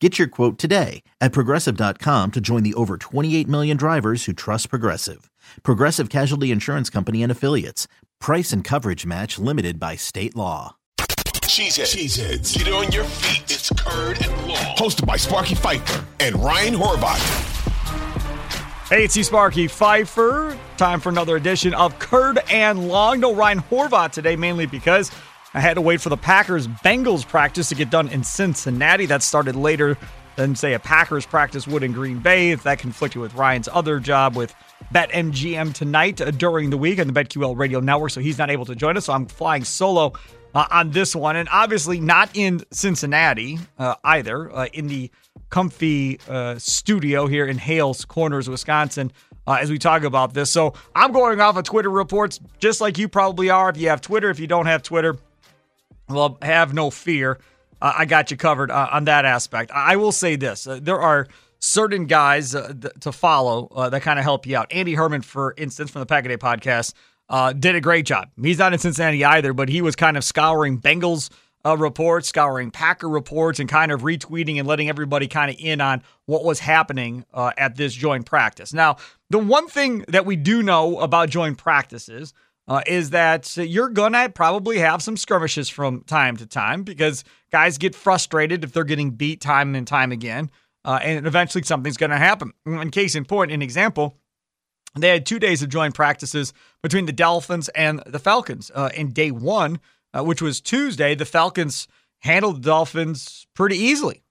Get your quote today at progressive.com to join the over 28 million drivers who trust Progressive. Progressive Casualty Insurance Company and Affiliates. Price and coverage match limited by state law. Cheeseheads. Cheeseheads. Get on your feet. It's Curd and Long. Hosted by Sparky Fifer and Ryan Horvath. Hey, it's you, Sparky Fifer. Time for another edition of Curd and Long. No Ryan Horvath today, mainly because I had to wait for the Packers Bengals practice to get done in Cincinnati. That started later than, say, a Packers practice would in Green Bay. If that conflicted with Ryan's other job with BetMGM tonight uh, during the week on the BetQL radio network, so he's not able to join us. So I'm flying solo uh, on this one. And obviously not in Cincinnati uh, either, uh, in the comfy uh, studio here in Hales Corners, Wisconsin. Uh, as we talk about this. So I'm going off of Twitter reports, just like you probably are. If you have Twitter, if you don't have Twitter, well, have no fear. Uh, I got you covered uh, on that aspect. I will say this uh, there are certain guys uh, th- to follow uh, that kind of help you out. Andy Herman, for instance, from the Pack a Day podcast, uh, did a great job. He's not in Cincinnati either, but he was kind of scouring Bengals reports, scouring Packer reports, and kind of retweeting and letting everybody kind of in on what was happening at this joint practice. Now, the one thing that we do know about joint practices uh, is that you're going to probably have some skirmishes from time to time because guys get frustrated if they're getting beat time and time again. Uh, and eventually something's going to happen. In case in point, an example, they had two days of joint practices between the Dolphins and the Falcons. Uh, in day one, uh, which was Tuesday, the Falcons handled the Dolphins pretty easily.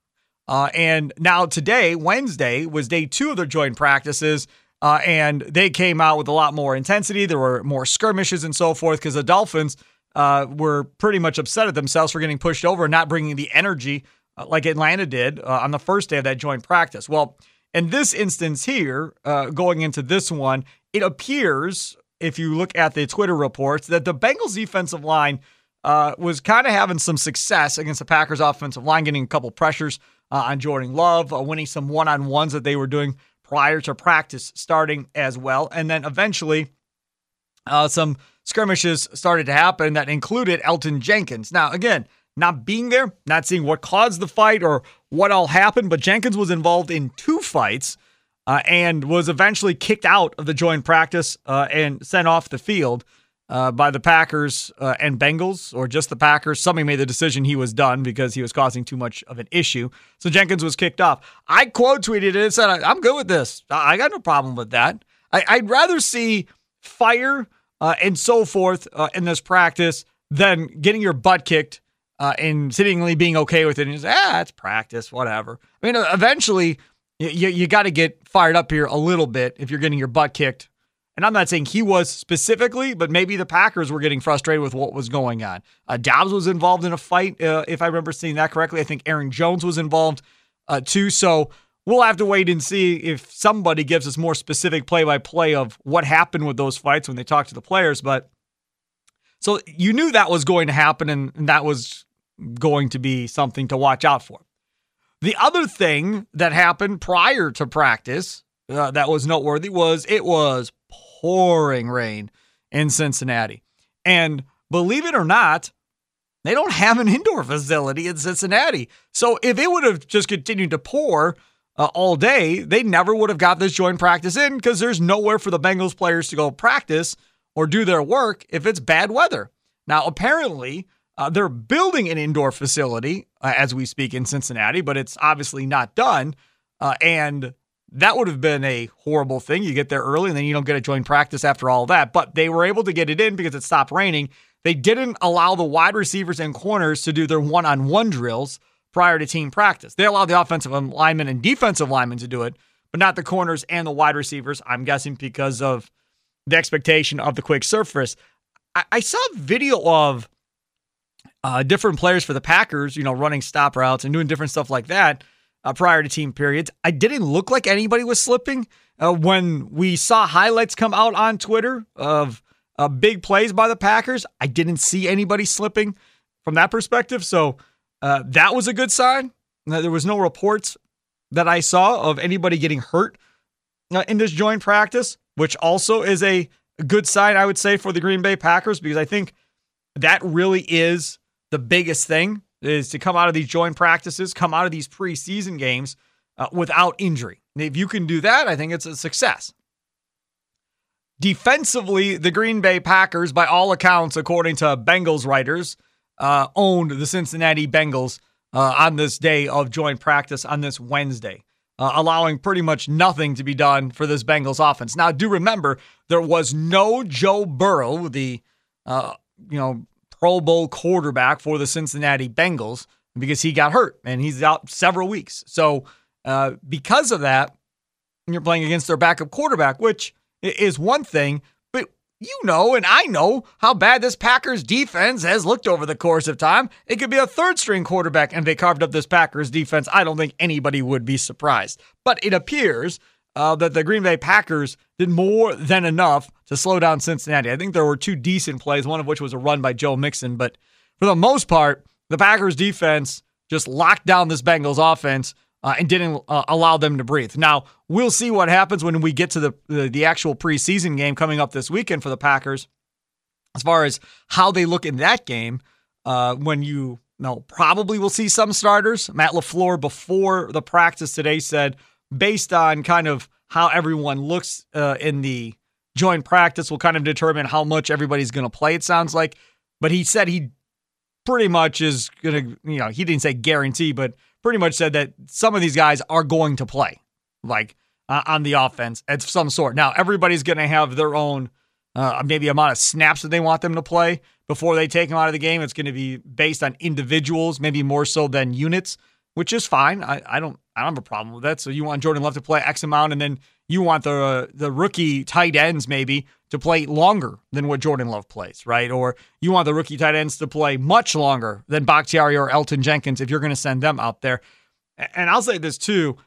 Uh, and now today, Wednesday, was day two of their joint practices. Uh, and they came out with a lot more intensity. There were more skirmishes and so forth because the Dolphins uh, were pretty much upset at themselves for getting pushed over and not bringing the energy uh, like Atlanta did uh, on the first day of that joint practice. Well, in this instance here, uh, going into this one, it appears, if you look at the Twitter reports, that the Bengals defensive line uh, was kind of having some success against the Packers offensive line, getting a couple pressures on Jordan Love, winning some one on ones that they were doing prior to practice starting as well. And then eventually, uh, some skirmishes started to happen that included Elgton Jenkins. Now, again, not being there, not seeing what caused the fight or what all happened, but Jenkins was involved in two fights uh, and was eventually kicked out of the joint practice uh, and sent off the field uh, by the Packers uh, and Bengals, or just the Packers. Somebody made the decision he was done because he was causing too much of an issue. So Jenkins was kicked off. I quote tweeted it and said, I'm good with this. I got no problem with that. I, would rather see fire uh, and so forth uh, in this practice than getting your butt kicked uh, and seemingly being okay with it. And ah, it's practice, whatever. I mean, eventually, you, you got to get fired up here a little bit if you're getting your butt kicked and I'm not saying he was specifically, but maybe the Packers were getting frustrated with what was going on. Uh, Doubs was involved in a fight, uh, if I remember seeing that correctly. I think Aaron Jones was involved uh, too. So we'll have to wait and see if somebody gives us more specific play by play of what happened with those fights when they talk to the players. But so you knew that was going to happen and, and that was going to be something to watch out for. The other thing that happened prior to practice uh, that was noteworthy was it was pouring rain in Cincinnati. And believe it or not, they don't have an indoor facility in Cincinnati. So if it would have just continued to pour uh, all day, they never would have got this joint practice in because there's nowhere for the Bengals players to go practice or do their work if it's bad weather. Now, apparently, uh, they're building an indoor facility uh, as we speak in Cincinnati, but it's obviously not done. Uh, and that would have been a horrible thing. You get there early and then you don't get a joint practice after all that. But they were able to get it in because it stopped raining. They didn't allow the wide receivers and corners to do their one on one drills prior to team practice. They allowed the offensive linemen and defensive linemen to do it, but not the corners and the wide receivers. I'm guessing because of the expectation of the quick surface. I, I saw video of uh, different players for the Packers, you know, running stop routes and doing different stuff like that uh, prior to team periods. I didn't look like anybody was slipping. Uh, when we saw highlights come out on Twitter of uh, big plays by the Packers. I didn't see anybody slipping from that perspective. So uh, that was a good sign. There was no reports that I saw of anybody getting hurt uh, in this joint practice, which also is a good sign, I would say, for the Green Bay Packers, because I think that really is the biggest thing is to come out of these joint practices, come out of these preseason games uh, without injury. And If you can do that, I think it's a success. Defensively, the Green Bay Packers, by all accounts, according to Bengals writers, uh, owned the Cincinnati Bengals uh, on this day of joint practice on this Wednesday, uh, allowing pretty much nothing to be done for this Bengals offense. Now, do remember there was no Joe Burrow, the uh, you know Pro Bowl quarterback for the Cincinnati Bengals, because he got hurt and he's out several weeks. So, uh, because of that, you're playing against their backup quarterback, which is one thing, but you know, and I know how bad this Packers defense has looked over the course of time. It could be a third string quarterback, and they carved up this Packers defense. I don't think anybody would be surprised. But it appears uh, that the Green Bay Packers did more than enough to slow down Cincinnati. I think there were two decent plays, one of which was a run by Joe Mixon. But for the most part, the Packers defense just locked down this Bengals offense uh, and didn't uh, allow them to breathe. Now we'll see what happens when we get to the, the, the actual preseason game coming up this weekend for the Packers, as far as how they look in that game. Uh, when you know, probably will see some starters. Matt LaFleur before the practice today said, based on kind of how everyone looks uh, in the joint practice, will kind of determine how much everybody's going to play. It sounds like, but he said he pretty much is going to, you know, he didn't say guarantee, but pretty much said that some of these guys are going to play, like uh, on the offense at some sort. Now, everybody's going to have their own uh, maybe amount of snaps that they want them to play before they take them out of the game. It's going to be based on individuals, maybe more so than units, which is fine. I, I don't I don't have a problem with that. So you want Jordan Love to play X amount, and then you want the uh, the rookie tight ends maybe to play longer than what Jordan Love plays, right? Or you want the rookie tight ends to play much longer than Bakhtiari or Elgton Jenkins if you're going to send them out there. And I'll say this too,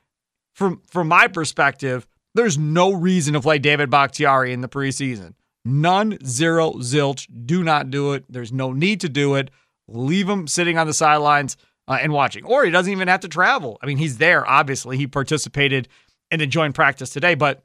from from my perspective, there's no reason to play David Bakhtiari in the preseason. None, zero, zilch. Do not do it. There's no need to do it. Leave him sitting on the sidelines uh, and watching. Or he doesn't even have to travel. I mean, he's there, obviously. He participated in the joint practice today, but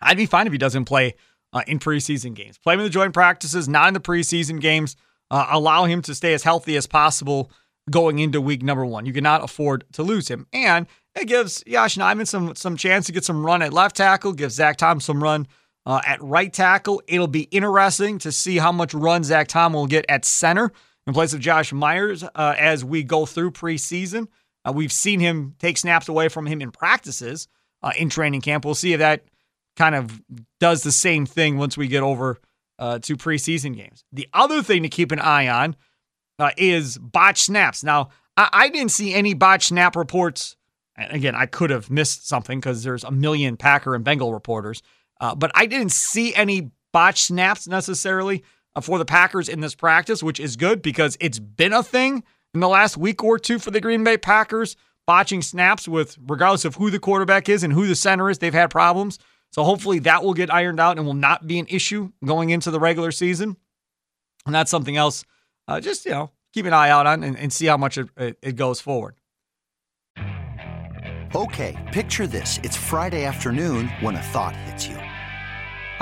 I'd be fine if he doesn't play uh, in preseason games. Play him in the joint practices, not in the preseason games. Uh, allow him to stay as healthy as possible going into week number one. You cannot afford to lose him. And it gives Yosh Nijman some some chance to get some run at left tackle, gives Zach Tom some run uh, at right tackle. It'll be interesting to see how much run Zach Tom will get at center in place of Josh Myers uh, as we go through preseason. Uh, we've seen him take snaps away from him in practices uh, in training camp. We'll see if that kind of does the same thing once we get over uh, to preseason games. The other thing to keep an eye on uh, is botch snaps. Now, I-, I didn't see any botch snap reports. Again, I could have missed something because there's a million Packer and Bengal reporters, uh, but I didn't see any botch snaps necessarily for the Packers in this practice, which is good because it's been a thing in the last week or two for the Green Bay Packers, botching snaps with regardless of who the quarterback is and who the center is, they've had problems. So hopefully that will get ironed out and will not be an issue going into the regular season. And that's something else. Uh, just you know, keep an eye out on and, and see how much it, it goes forward. Okay, picture this: it's Friday afternoon when a thought hits you.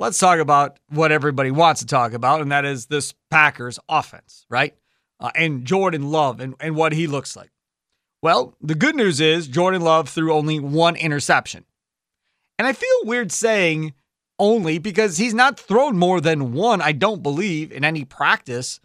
Let's talk about what everybody wants to talk about, and that is this Packers offense, right? Uh, and Jordan Love and, and what he looks like. Well, the good news is Jordan Love threw only one interception. And I feel weird saying only because he's not thrown more than one, I don't believe, in any practice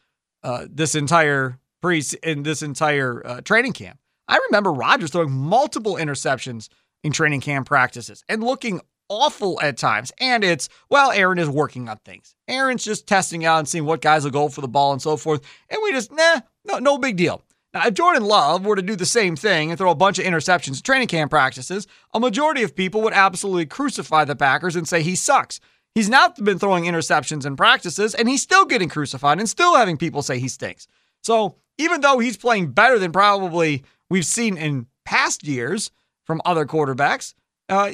uh, this entire pre in this entire uh, training camp. I remember Rodgers throwing multiple interceptions in training camp practices and looking awful at times. And it's, well, Aaron is working on things. Aaron's just testing out and seeing what guys will go for the ball and so forth. And we just, nah, no, no big deal. Now, if Jordan Love were to do the same thing and throw a bunch of interceptions in training camp practices, a majority of people would absolutely crucify the Packers and say he sucks. He's not been throwing interceptions in practices, and he's still getting crucified and still having people say he stinks. So even though he's playing better than probably we've seen in past years from other quarterbacks, uh,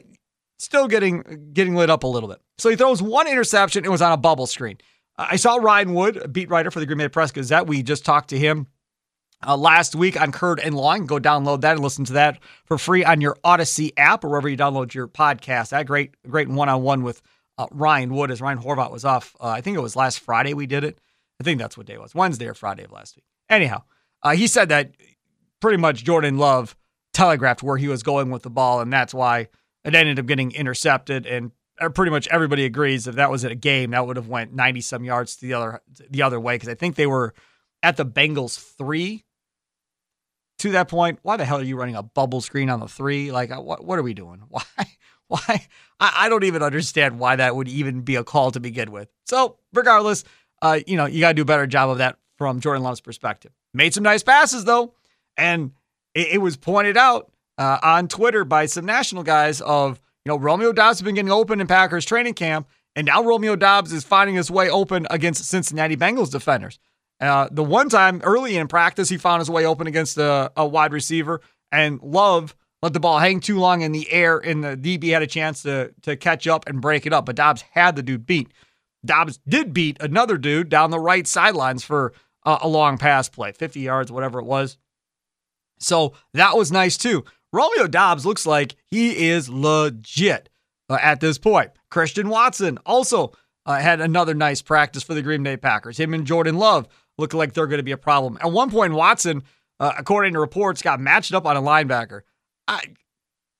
still getting getting lit up a little bit. So he throws one interception. It was on a bubble screen. I saw Ryan Wood, beat writer for the Green Bay Press Gazette. We just talked to him uh, last week on Curd and Long. Go download that and listen to that for free on your Audacy app or wherever you download your podcast. That great, great one on one with uh, Ryan Wood as Ryan Horvath was off. Uh, I think it was last Friday we did it. I think that's what day was Wednesday or Friday of last week. Anyhow, uh, he said that pretty much Jordan Love telegraphed where he was going with the ball, and that's why it ended up getting intercepted. And uh, pretty much everybody agrees that that was at a game that would have went 90 some yards to the other the other way because I think they were at the Bengals three to that point, why the hell are you running a bubble screen on the three? Like, uh, what, what are we doing? Why? Why? I, I don't even understand why that would even be a call to begin with. So, regardless, uh, you know, you got to do a better job of that from Jordan Love's perspective. Made some nice passes, though. And it, it was pointed out uh, on Twitter by some national guys of, you know, Romeo Doubs has been getting open in Packers training camp. And now Romeo Doubs is finding his way open against Cincinnati Bengals defenders. Uh, the one time early in practice, he found his way open against a, a, wide receiver, and Love let the ball hang too long in the air, and the DB had a chance to to catch up and break it up. But Doubs had the dude beat. Doubs did beat another dude down the right sidelines for uh, a long pass play, 50 yards, whatever it was. So that was nice too. Romeo Doubs looks like he is legit uh, at this point. Christian Watson also uh, had another nice practice for the Green Bay Packers. Him and Jordan Love look like they're going to be a problem. At one point, Watson, uh, according to reports, got matched up on a linebacker. I,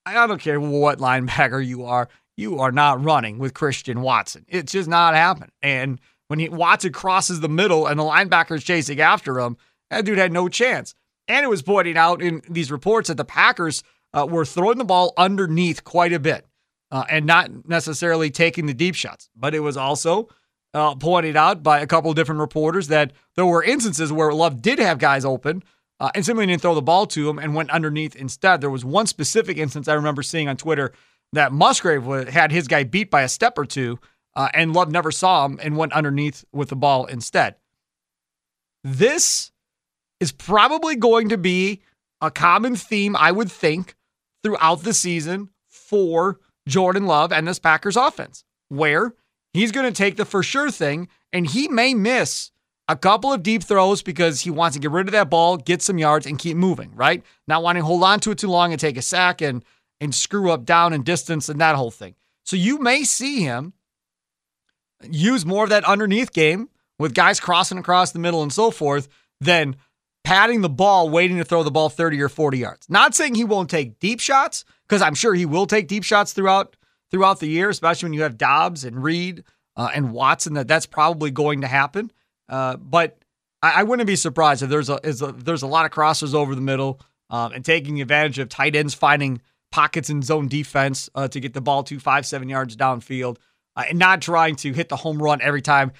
I don't care what linebacker you are, you are not running with Christian Watson. It's just not happening. And when he, Watson crosses the middle and the linebacker's chasing after him, that dude had no chance. And it was pointed out in these reports that the Packers uh, were throwing the ball underneath quite a bit uh, and not necessarily taking the deep shots. But it was also uh, pointed out by a couple of different reporters that there were instances where Love did have guys open uh, and simply didn't throw the ball to him and went underneath instead. There was one specific instance I remember seeing on Twitter that Musgrave had his guy beat by a step or two, uh, and Love never saw him and went underneath with the ball instead. This is probably going to be a common theme, I would think, throughout the season for Jordan Love and this Packers offense, where he's going to take the for sure thing and he may miss a couple of deep throws because he wants to get rid of that ball, get some yards, and keep moving, right? Not wanting to hold on to it too long and take a sack and and screw up down and distance and that whole thing. So you may see him use more of that underneath game with guys crossing across the middle and so forth than patting the ball, waiting to throw the ball 30 or 40 yards. Not saying he won't take deep shots, because I'm sure he will take deep shots throughout throughout the year, especially when you have Doubs and Reed uh, and Watson. That that's probably going to happen. Uh, but I, I wouldn't be surprised if there's a, a there's a lot of crossers over the middle um, and taking advantage of tight ends finding pockets in zone defense uh, to get the ball to five seven yards downfield uh, and not trying to hit the home run every time.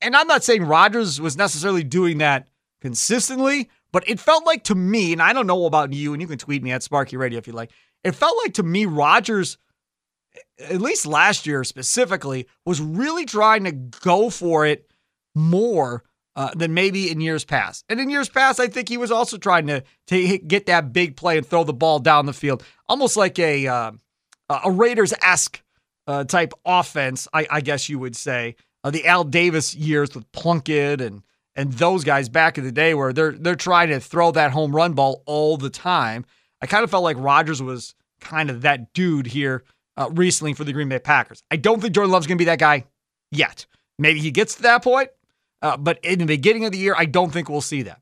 And I'm not saying Rodgers was necessarily doing that consistently, but it felt like to me, and I don't know about you, and you can tweet me at Sparky Radio if you like. It felt like to me Rodgers, at least last year specifically, was really trying to go for it more uh, than maybe in years past. And in years past, I think he was also trying to, to get that big play and throw the ball down the field, almost like a uh, a Raiders esque uh, type offense, I, I, guess you would say. Uh, the Al Davis years with Plunkett and and those guys back in the day, where they're they're trying to throw that home run ball all the time. I kind of felt like Rodgers was kind of that dude here uh, recently for the Green Bay Packers. I don't think Jordan Love's going to be that guy yet. Maybe he gets to that point, uh, but in the beginning of the year, I don't think we'll see that.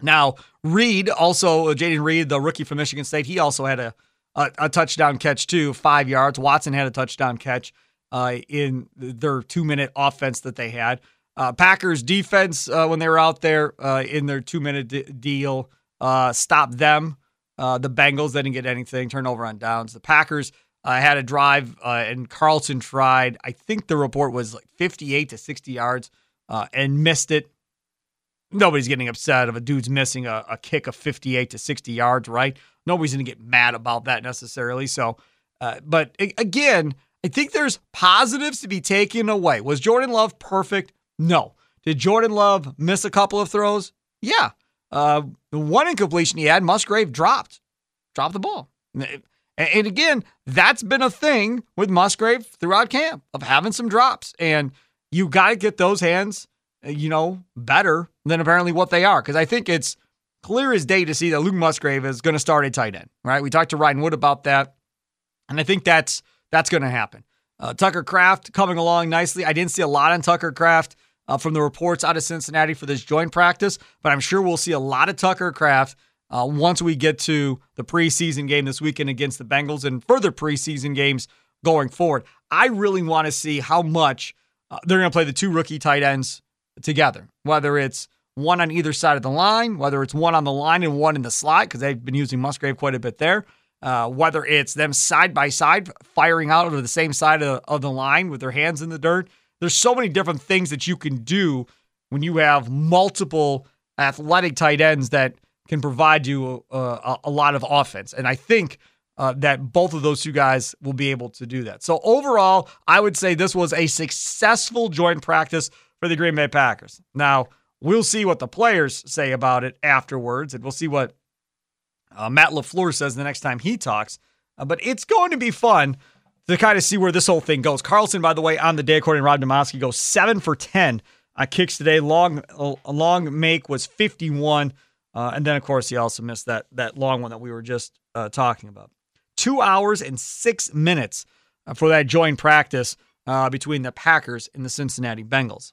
Now, Reed, also uh, Jayden Reed, the rookie from Michigan State, he also had a, a, a touchdown catch too, five yards. Watson had a touchdown catch uh, in their two minute offense that they had. Uh, Packers defense, uh, when they were out there uh, in their two minute d- deal, uh, stopped them. Uh, the Bengals didn't get anything, turnover on downs. The Packers uh, had a drive, and Carlson tried. I think the report was like 58 to 60 yards and missed it. Nobody's getting upset if a dude's missing a, a kick of 58 to 60 yards, right? Nobody's going to get mad about that necessarily. So, but again, I think there's positives to be taken away. Was Jordan Love perfect? No. Did Jordan Love miss a couple of throws? Yeah. Uh, the one incompletion he had, Musgrave dropped, dropped the ball. And again, that's been a thing with Musgrave throughout camp of having some drops. And you got to get those hands, uh, you know, better than apparently what they are. Because I think it's clear as day to see that Luke Musgrave is going to start a tight end, right? We talked to Ryan Wood about that. And I think that's that's going to happen. Uh, Tucker Kraft coming along nicely. I didn't see a lot on Tucker Kraft uh, from the reports out of Cincinnati for this joint practice, but I'm sure we'll see a lot of Tucker Kraft uh, once we get to the preseason game this weekend against the Bengals and further preseason games going forward. I really want to see how much uh, they're going to play the two rookie tight ends together, whether it's one on either side of the line, whether it's one on the line and one in the slot, because they've been using Musgrave quite a bit there. Uh, whether it's them side by side firing out of the same side of, of the line with their hands in the dirt. There's so many different things that you can do when you have multiple athletic tight ends that can provide you a, a, a lot of offense. And I think uh, that both of those two guys will be able to do that. So overall, I would say this was a successful joint practice for the Green Bay Packers. Now, we'll see what the players say about it afterwards, and we'll see what uh, Matt LaFleur says the next time he talks. Uh, but it's going to be fun to kind of see where this whole thing goes. Carlson, by the way, on the day, according to Rob Demovsky, goes seven for 10 on kicks today. Long, long make was 51. Uh, and then, of course, he also missed that, that long one that we were just uh, talking about. Two hours and six minutes uh, for that joint practice uh, between the Packers and the Cincinnati Bengals.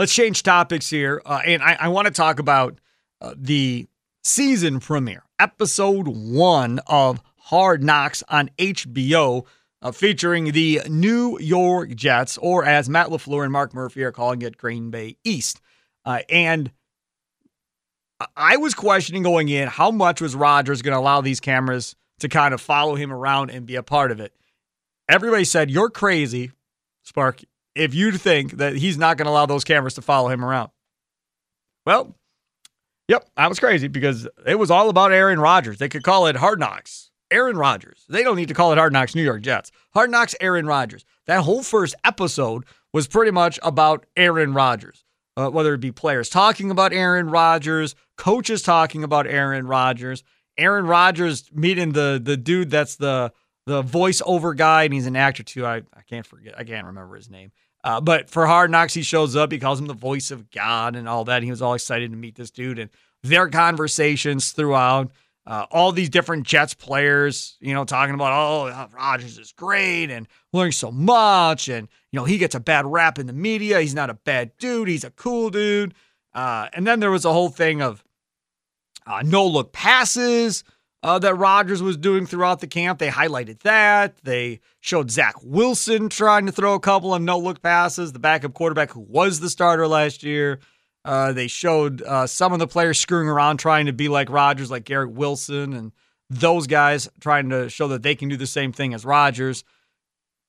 Let's change topics here. Uh, and I, I want to talk about uh, the season premiere, episode one of Hard Knocks on HBO, uh, featuring the New York Jets, or as Matt LaFleur and Mark Murphy are calling it, Green Bay East. Uh, and I was questioning going in how much was Rodgers going to allow these cameras to kind of follow him around and be a part of it. Everybody said, You're crazy, Spark if you think that he's not going to allow those cameras to follow him around. Well, yep, I was crazy because it was all about Aaron Rodgers. They could call it Hard Knocks. Aaron Rodgers. They don't need to call it Hard Knocks New York Jets. Hard Knocks Aaron Rodgers. That whole first episode was pretty much about Aaron Rodgers. Uh, whether it be players talking about Aaron Rodgers, coaches talking about Aaron Rodgers, Aaron Rodgers meeting the the dude that's the the voiceover guy, and he's an actor too. I, I can't forget, I can't remember his name. Uh, but for Hard Knocks, he shows up. He calls him the voice of God and all that. He was all excited to meet this dude. And their conversations throughout, uh, all these different Jets players, you know, talking about, oh, Rodgers is great and learning so much. And, you know, he gets a bad rap in the media. He's not a bad dude. He's a cool dude. Uh, and then there was a whole thing of uh, no look passes uh, that Rodgers was doing throughout the camp. They highlighted that. They showed Zach Wilson trying to throw a couple of no look passes, the backup quarterback who was the starter last year. Uh, they showed uh, some of the players screwing around trying to be like Rodgers, like Garrett Wilson, and those guys trying to show that they can do the same thing as Rodgers.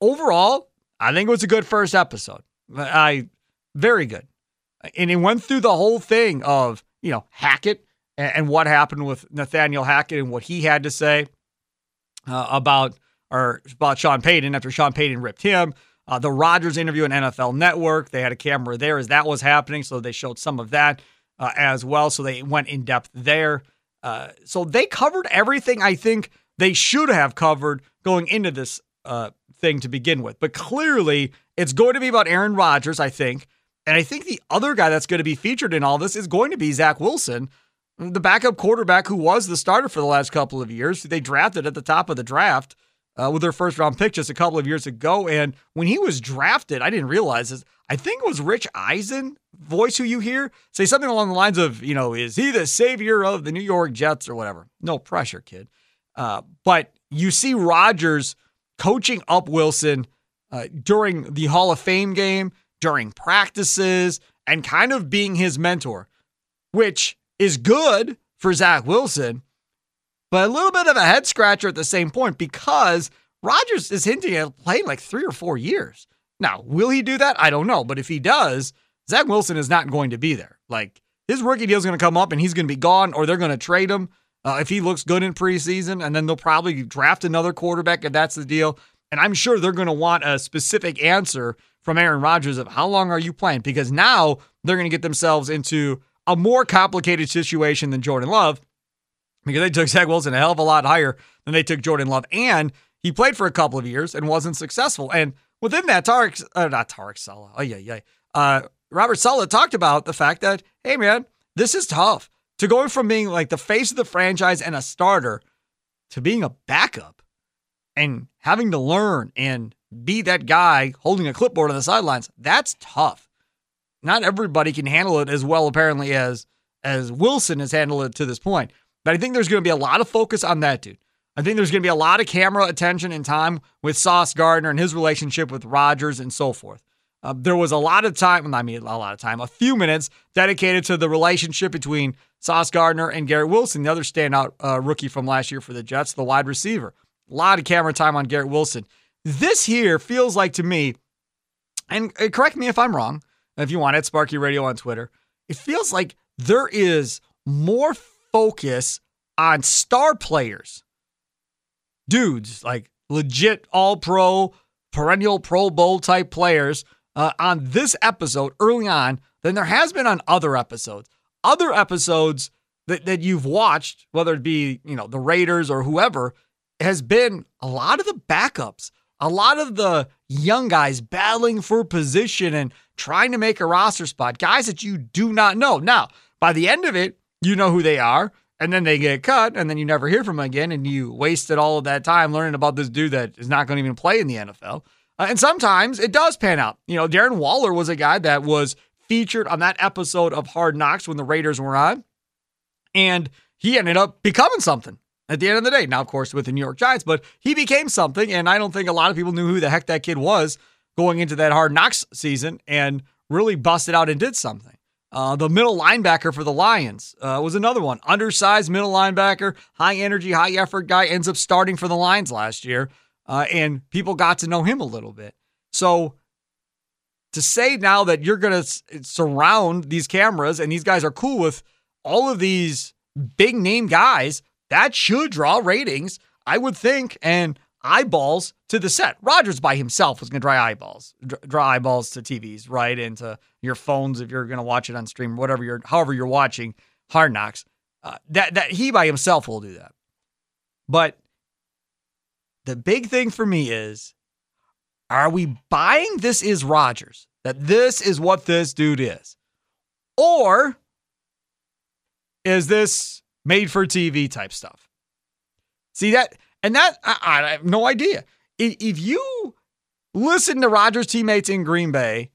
Overall, I think it was a good first episode. I very good, and it went through the whole thing of you know Hackett and, and what happened with Nathaniel Hackett and what he had to say uh, about or about Sean Payton after Sean Payton ripped him. Uh, the Rodgers interview on NFL Network, they had a camera there as that was happening, so they showed some of that uh, as well. So they went in depth there. Uh, so they covered everything I think they should have covered going into this uh, thing to begin with. But clearly, it's going to be about Aaron Rodgers, I think. And I think the other guy that's going to be featured in all this is going to be Zach Wilson, the backup quarterback who was the starter for the last couple of years. They drafted at the top of the draft uh, with their first round pick just a couple of years ago. And when he was drafted, I didn't realize this. I think it was Rich Eisen voice who you hear say something along the lines of, you know, is he the savior of the New York Jets or whatever? No pressure, kid. Uh, but you see Rodgers coaching up Wilson uh, during the Hall of Fame game, during practices, and kind of being his mentor, which is good for Zach Wilson, but a little bit of a head scratcher at the same point because Rodgers is hinting at playing like three or four years. Now, will he do that? I don't know. But if he does, Zach Wilson is not going to be there. Like his rookie deal is going to come up and he's going to be gone, or they're going to trade him uh, if he looks good in preseason, and then they'll probably draft another quarterback if that's the deal. And I'm sure they're going to want a specific answer from Aaron Rodgers of how long are you playing? Because now they're going to get themselves into a more complicated situation than Jordan Love because they took Zach Wilson a hell of a lot higher than they took Jordan Love. And he played for a couple of years and wasn't successful. And within that, Tarek, uh, not Tarek Saleh, oh, yeah, yeah. Uh, Robert Saleh talked about the fact that, hey, man, this is tough. To going from being like the face of the franchise and a starter to being a backup and having to learn and be that guy holding a clipboard on the sidelines, that's tough not everybody can handle it as well apparently as as Wilson has handled it to this point. But I think there's going to be a lot of focus on that dude. I think there's going to be a lot of camera attention and time with Sauce Gardner and his relationship with Rodgers and so forth. Uh, there was a lot of time, I mean, a lot of time, a few minutes dedicated to the relationship between Sauce Gardner and Garrett Wilson, the other standout uh, rookie from last year for the Jets, the wide receiver. A lot of camera time on Garrett Wilson. This here feels like to me, and correct me if I'm wrong, if you want it, Sparky Radio on Twitter. It feels like there is more focus on star players, dudes like legit all pro, perennial Pro Bowl type players uh, on this episode early on than there has been on other episodes. Other episodes that, that you've watched, whether it be, you know, the Raiders or whoever, has been a lot of the backups, a lot of the young guys battling for position and trying to make a roster spot, guys that you do not know. Now, by the end of it, you know who they are, and then they get cut, and then you never hear from them again, and you wasted all of that time learning about this dude that is not going to even play in the NFL. Uh, and sometimes it does pan out. You know, Darren Waller was a guy that was featured on that episode of Hard Knocks when the Raiders were on, and he ended up becoming something at the end of the day. Now, of course, with the New York Giants, but he became something, and I don't think a lot of people knew who the heck that kid was going into that hard knocks season and really busted out and did something. Uh, the middle linebacker for the Lions uh, was another one. Undersized middle linebacker, high energy, high effort guy, ends up starting for the Lions last year. Uh, and people got to know him a little bit. So to say now that you're going to surround these cameras and these guys are cool with all of these big name guys, that should draw ratings, I would think. And eyeballs to the set. Rodgers by himself was going to draw eyeballs, draw eyeballs to TVs, right into your phones if you're going to watch it on stream, whatever you're, however you're watching Hard Knocks. Uh, that that he by himself will do that. But the big thing for me is, Are we buying this is Rodgers? That this is what this dude is? Or is this made for TV type stuff? See that? And that, I, I have no idea. If, if you listen to Rodgers' teammates in Green Bay,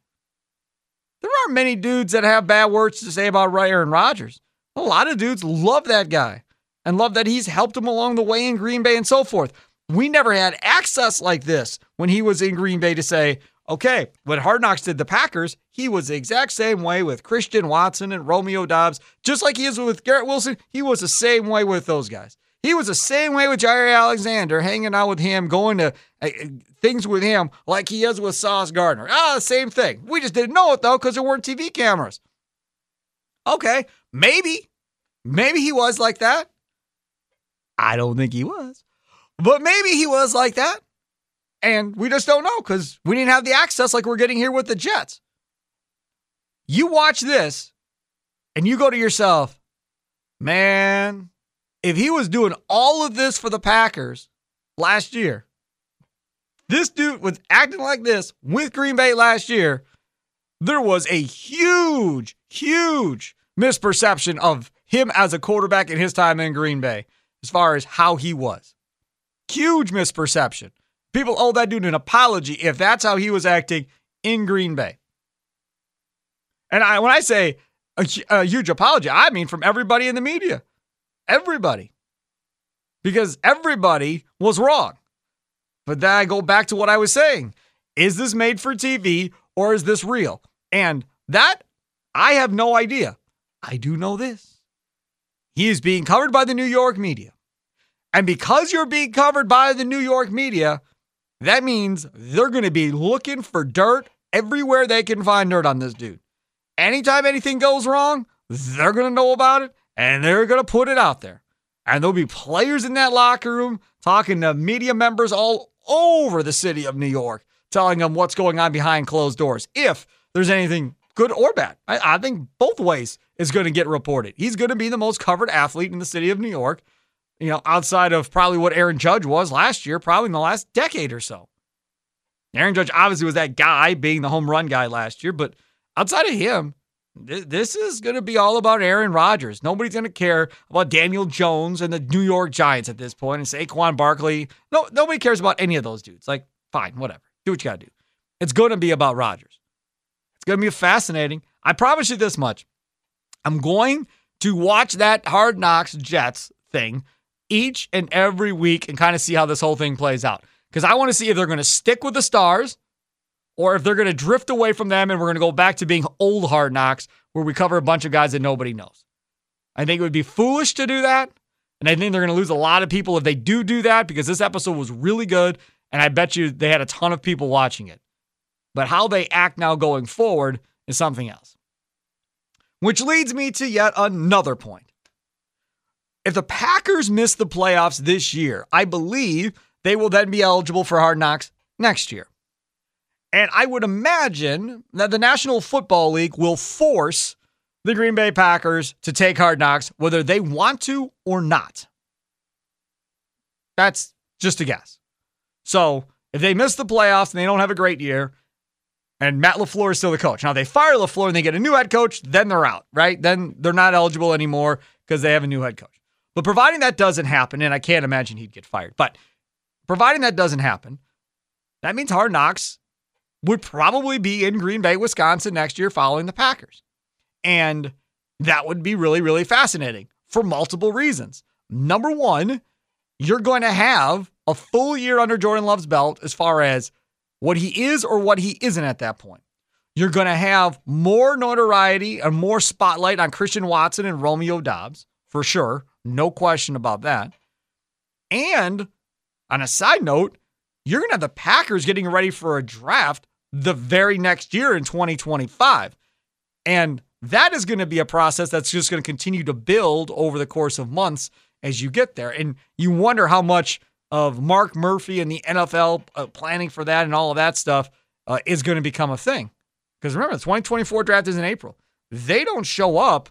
there aren't many dudes that have bad words to say about Aaron Rodgers. A lot of dudes love that guy and love that he's helped them along the way in Green Bay and so forth. We never had access like this when he was in Green Bay to say, okay, when Hard Knocks did the Packers, he was the exact same way with Christian Watson and Romeo Doubs, just like he is with Garrett Wilson. He was the same way with those guys. He was the same way with Jaire Alexander, hanging out with him, going to uh, things with him like he is with Sauce Gardner. Ah, same thing. We just didn't know it though because there weren't TV cameras. Okay, maybe, maybe he was like that. I don't think he was, but maybe he was like that. And we just don't know because we didn't have the access like we're getting here with the Jets. You watch this and you go to yourself, man, if he was doing all of this for the Packers last year, this dude was acting like this with Green Bay last year, there was a huge, huge misperception of him as a quarterback in his time in Green Bay as far as how he was. Huge misperception. People owe that dude an apology if that's how he was acting in Green Bay. And I, when I say a, a huge apology, I mean from everybody in the media. Everybody. Because everybody was wrong. But then I go back to what I was saying. Is this made for TV or is this real? And that I have no idea. I do know this. He is being covered by the New York media. And because you're being covered by the New York media, that means they're going to be looking for dirt everywhere they can find dirt on this dude. Anytime anything goes wrong, they're going to know about it and they're going to put it out there. And there'll be players in that locker room talking to media members all over the city of New York, telling them what's going on behind closed doors. If there's anything good or bad, I, I think both ways is going to get reported. He's going to be the most covered athlete in the city of New York, you know, outside of probably what Aaron Judge was last year, probably in the last decade or so. Aaron Judge obviously was that guy being the home run guy last year, but outside of him, this is going to be all about Aaron Rodgers. Nobody's going to care about Daniel Jones and the New York Giants at this point and Saquon Barkley. No, nobody cares about any of those dudes. Like, fine, whatever. Do what you got to do. It's going to be about Rodgers. It's going to be fascinating. I promise you this much. I'm going to watch that Hard Knocks Jets thing each and every week and kind of see how this whole thing plays out. Because I want to see if they're going to stick with the stars or if they're going to drift away from them and we're going to go back to being old hard knocks where we cover a bunch of guys that nobody knows. I think it would be foolish to do that. And I think they're going to lose a lot of people if they do do that because this episode was really good. And I bet you they had a ton of people watching it. But how they act now going forward is something else. Which leads me to yet another point. If the Packers miss the playoffs this year, I believe they will then be eligible for hard knocks next year. And I would imagine that the National Football League will force the Green Bay Packers to take hard knocks, whether they want to or not. That's just a guess. So if they miss the playoffs and they don't have a great year, and Matt LaFleur is still the coach. Now they fire LaFleur and they get a new head coach, then they're out, right? Then they're not eligible anymore because they have a new head coach. But providing that doesn't happen, and I can't imagine he'd get fired, but providing that doesn't happen, that means hard knocks would probably be in Green Bay, Wisconsin next year following the Packers. And that would be really, really fascinating for multiple reasons. Number one, you're going to have a full year under Jordan Love's belt as far as what he is or what he isn't at that point. You're going to have more notoriety and more spotlight on Christian Watson and Romeo Doubs for sure. No question about that. And on a side note, you're going to have the Packers getting ready for a draft the very next year in 2025. And that is going to be a process that's just going to continue to build over the course of months as you get there. And you wonder how much of Mark Murphy and the NFL uh, planning for that and all of that stuff uh, is going to become a thing. Because remember, the 2024 draft is in April. They don't show up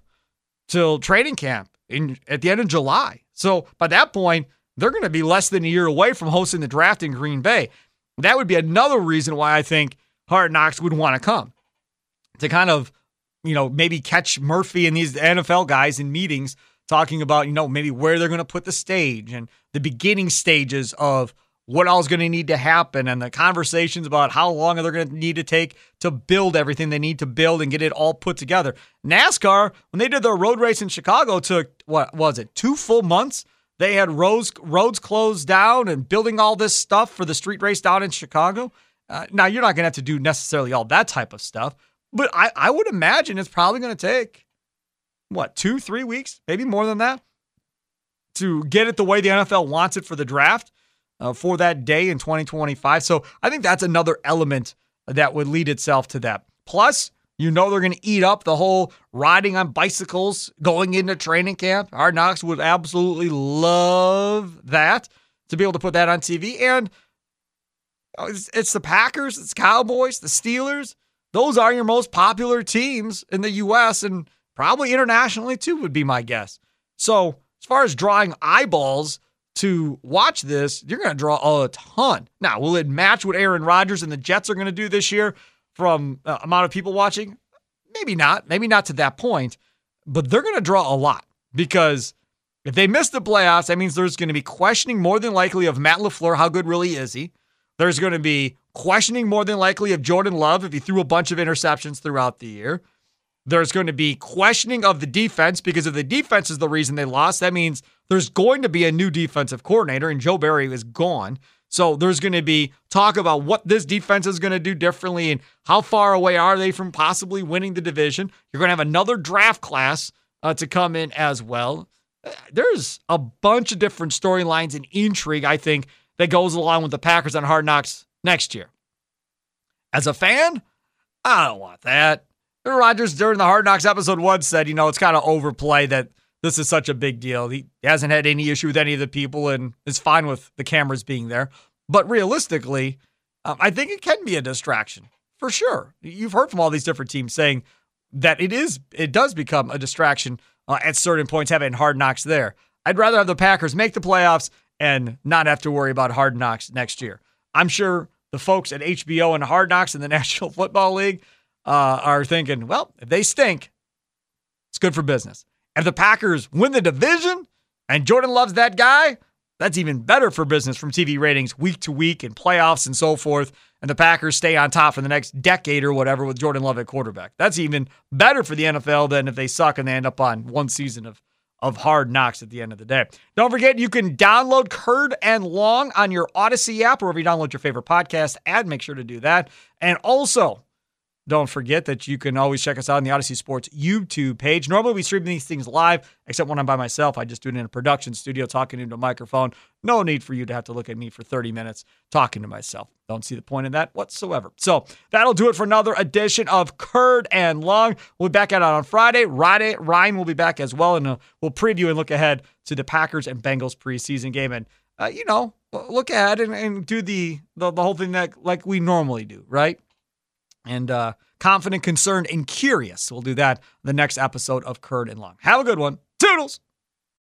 till training camp in at the end of July. So by that point, they're going to be less than a year away from hosting the draft in Green Bay. That would be another reason why I think Hard Knocks would want to come to kind of, you know, maybe catch Murphy and these NFL guys in meetings talking about, you know, maybe where they're going to put the stage and the beginning stages of what all is going to need to happen and the conversations about how long they're going to need to take to build everything they need to build and get it all put together. NASCAR, when they did their road race in Chicago, took what was it, two full months? They had roads roads closed down and building all this stuff for the street race down in Chicago. Uh, now you're not going to have to do necessarily all that type of stuff, but I, I would imagine it's probably going to take what two, three weeks, maybe more than that, to get it the way the NFL wants it for the draft uh, for that day in 2025. So I think that's another element that would lead itself to that. Plus, you know they're going to eat up the whole riding on bicycles going into training camp. Hard Knocks would absolutely love that to be able to put that on TV. And uh, it's, it's the Packers, it's Cowboys, the Steelers. Those are your most popular teams in the U.S. and probably internationally too, would be my guess. So as far as drawing eyeballs, to watch this, you're going to draw a ton. Now, will it match what Aaron Rodgers and the Jets are going to do this year from uh, amount of people watching? Maybe not. Maybe not to that point, but they're going to draw a lot because if they miss the playoffs, that means there's going to be questioning more than likely of Matt LaFleur. How good really is he? There's going to be questioning more than likely of Jordan Love if he threw a bunch of interceptions throughout the year. There's going to be questioning of the defense because if the defense is the reason they lost, that means there's going to be a new defensive coordinator, and Joe Barry is gone. So there's going to be talk about what this defense is going to do differently and how far away are they from possibly winning the division. You're going to have another draft class uh, to come in as well. Uh, there's a bunch of different storylines and intrigue, I think, that goes along with the Packers on Hard Knocks next year. As a fan, I don't want that. Rodgers during the Hard Knocks episode one said, you know, it's kind of overplay that this is such a big deal. He hasn't had any issue with any of the people and is fine with the cameras being there. But realistically, um, I think it can be a distraction for sure. You've heard from all these different teams saying that it is, it does become a distraction uh, at certain points having hard knocks there. I'd rather have the Packers make the playoffs and not have to worry about hard knocks next year. I'm sure the folks at HBO and Hard Knocks in the National Football League uh, are thinking, well, if they stink, it's good for business. And if the Packers win the division and Jordan Love's that guy, that's even better for business from TV ratings week to week and playoffs and so forth. And the Packers stay on top for the next decade or whatever with Jordan Love at quarterback. That's even better for the NFL than if they suck and they end up on one season of, of hard knocks at the end of the day. Don't forget, you can download Curd and Long on your Audacy app, or wherever you download your favorite podcast ad. Make sure to do that. And also, don't forget that you can always check us out on the Audacy Sports YouTube page. Normally, we stream these things live, except when I'm by myself. I just do it in a production studio talking into a microphone. No need for you to have to look at me for 30 minutes talking to myself. Don't see the point in that whatsoever. So that'll do it for another edition of Curd and Long. We'll be back it on Friday. Friday, Ryan will be back as well, and uh, we'll preview and look ahead to the Packers and Bengals preseason game. And, uh, you know, look ahead and, and do the, the, the whole thing that like we normally do, right? And uh, confident, concerned, and curious. We'll do that the next episode of Curd and Long. Have a good one. Toodles.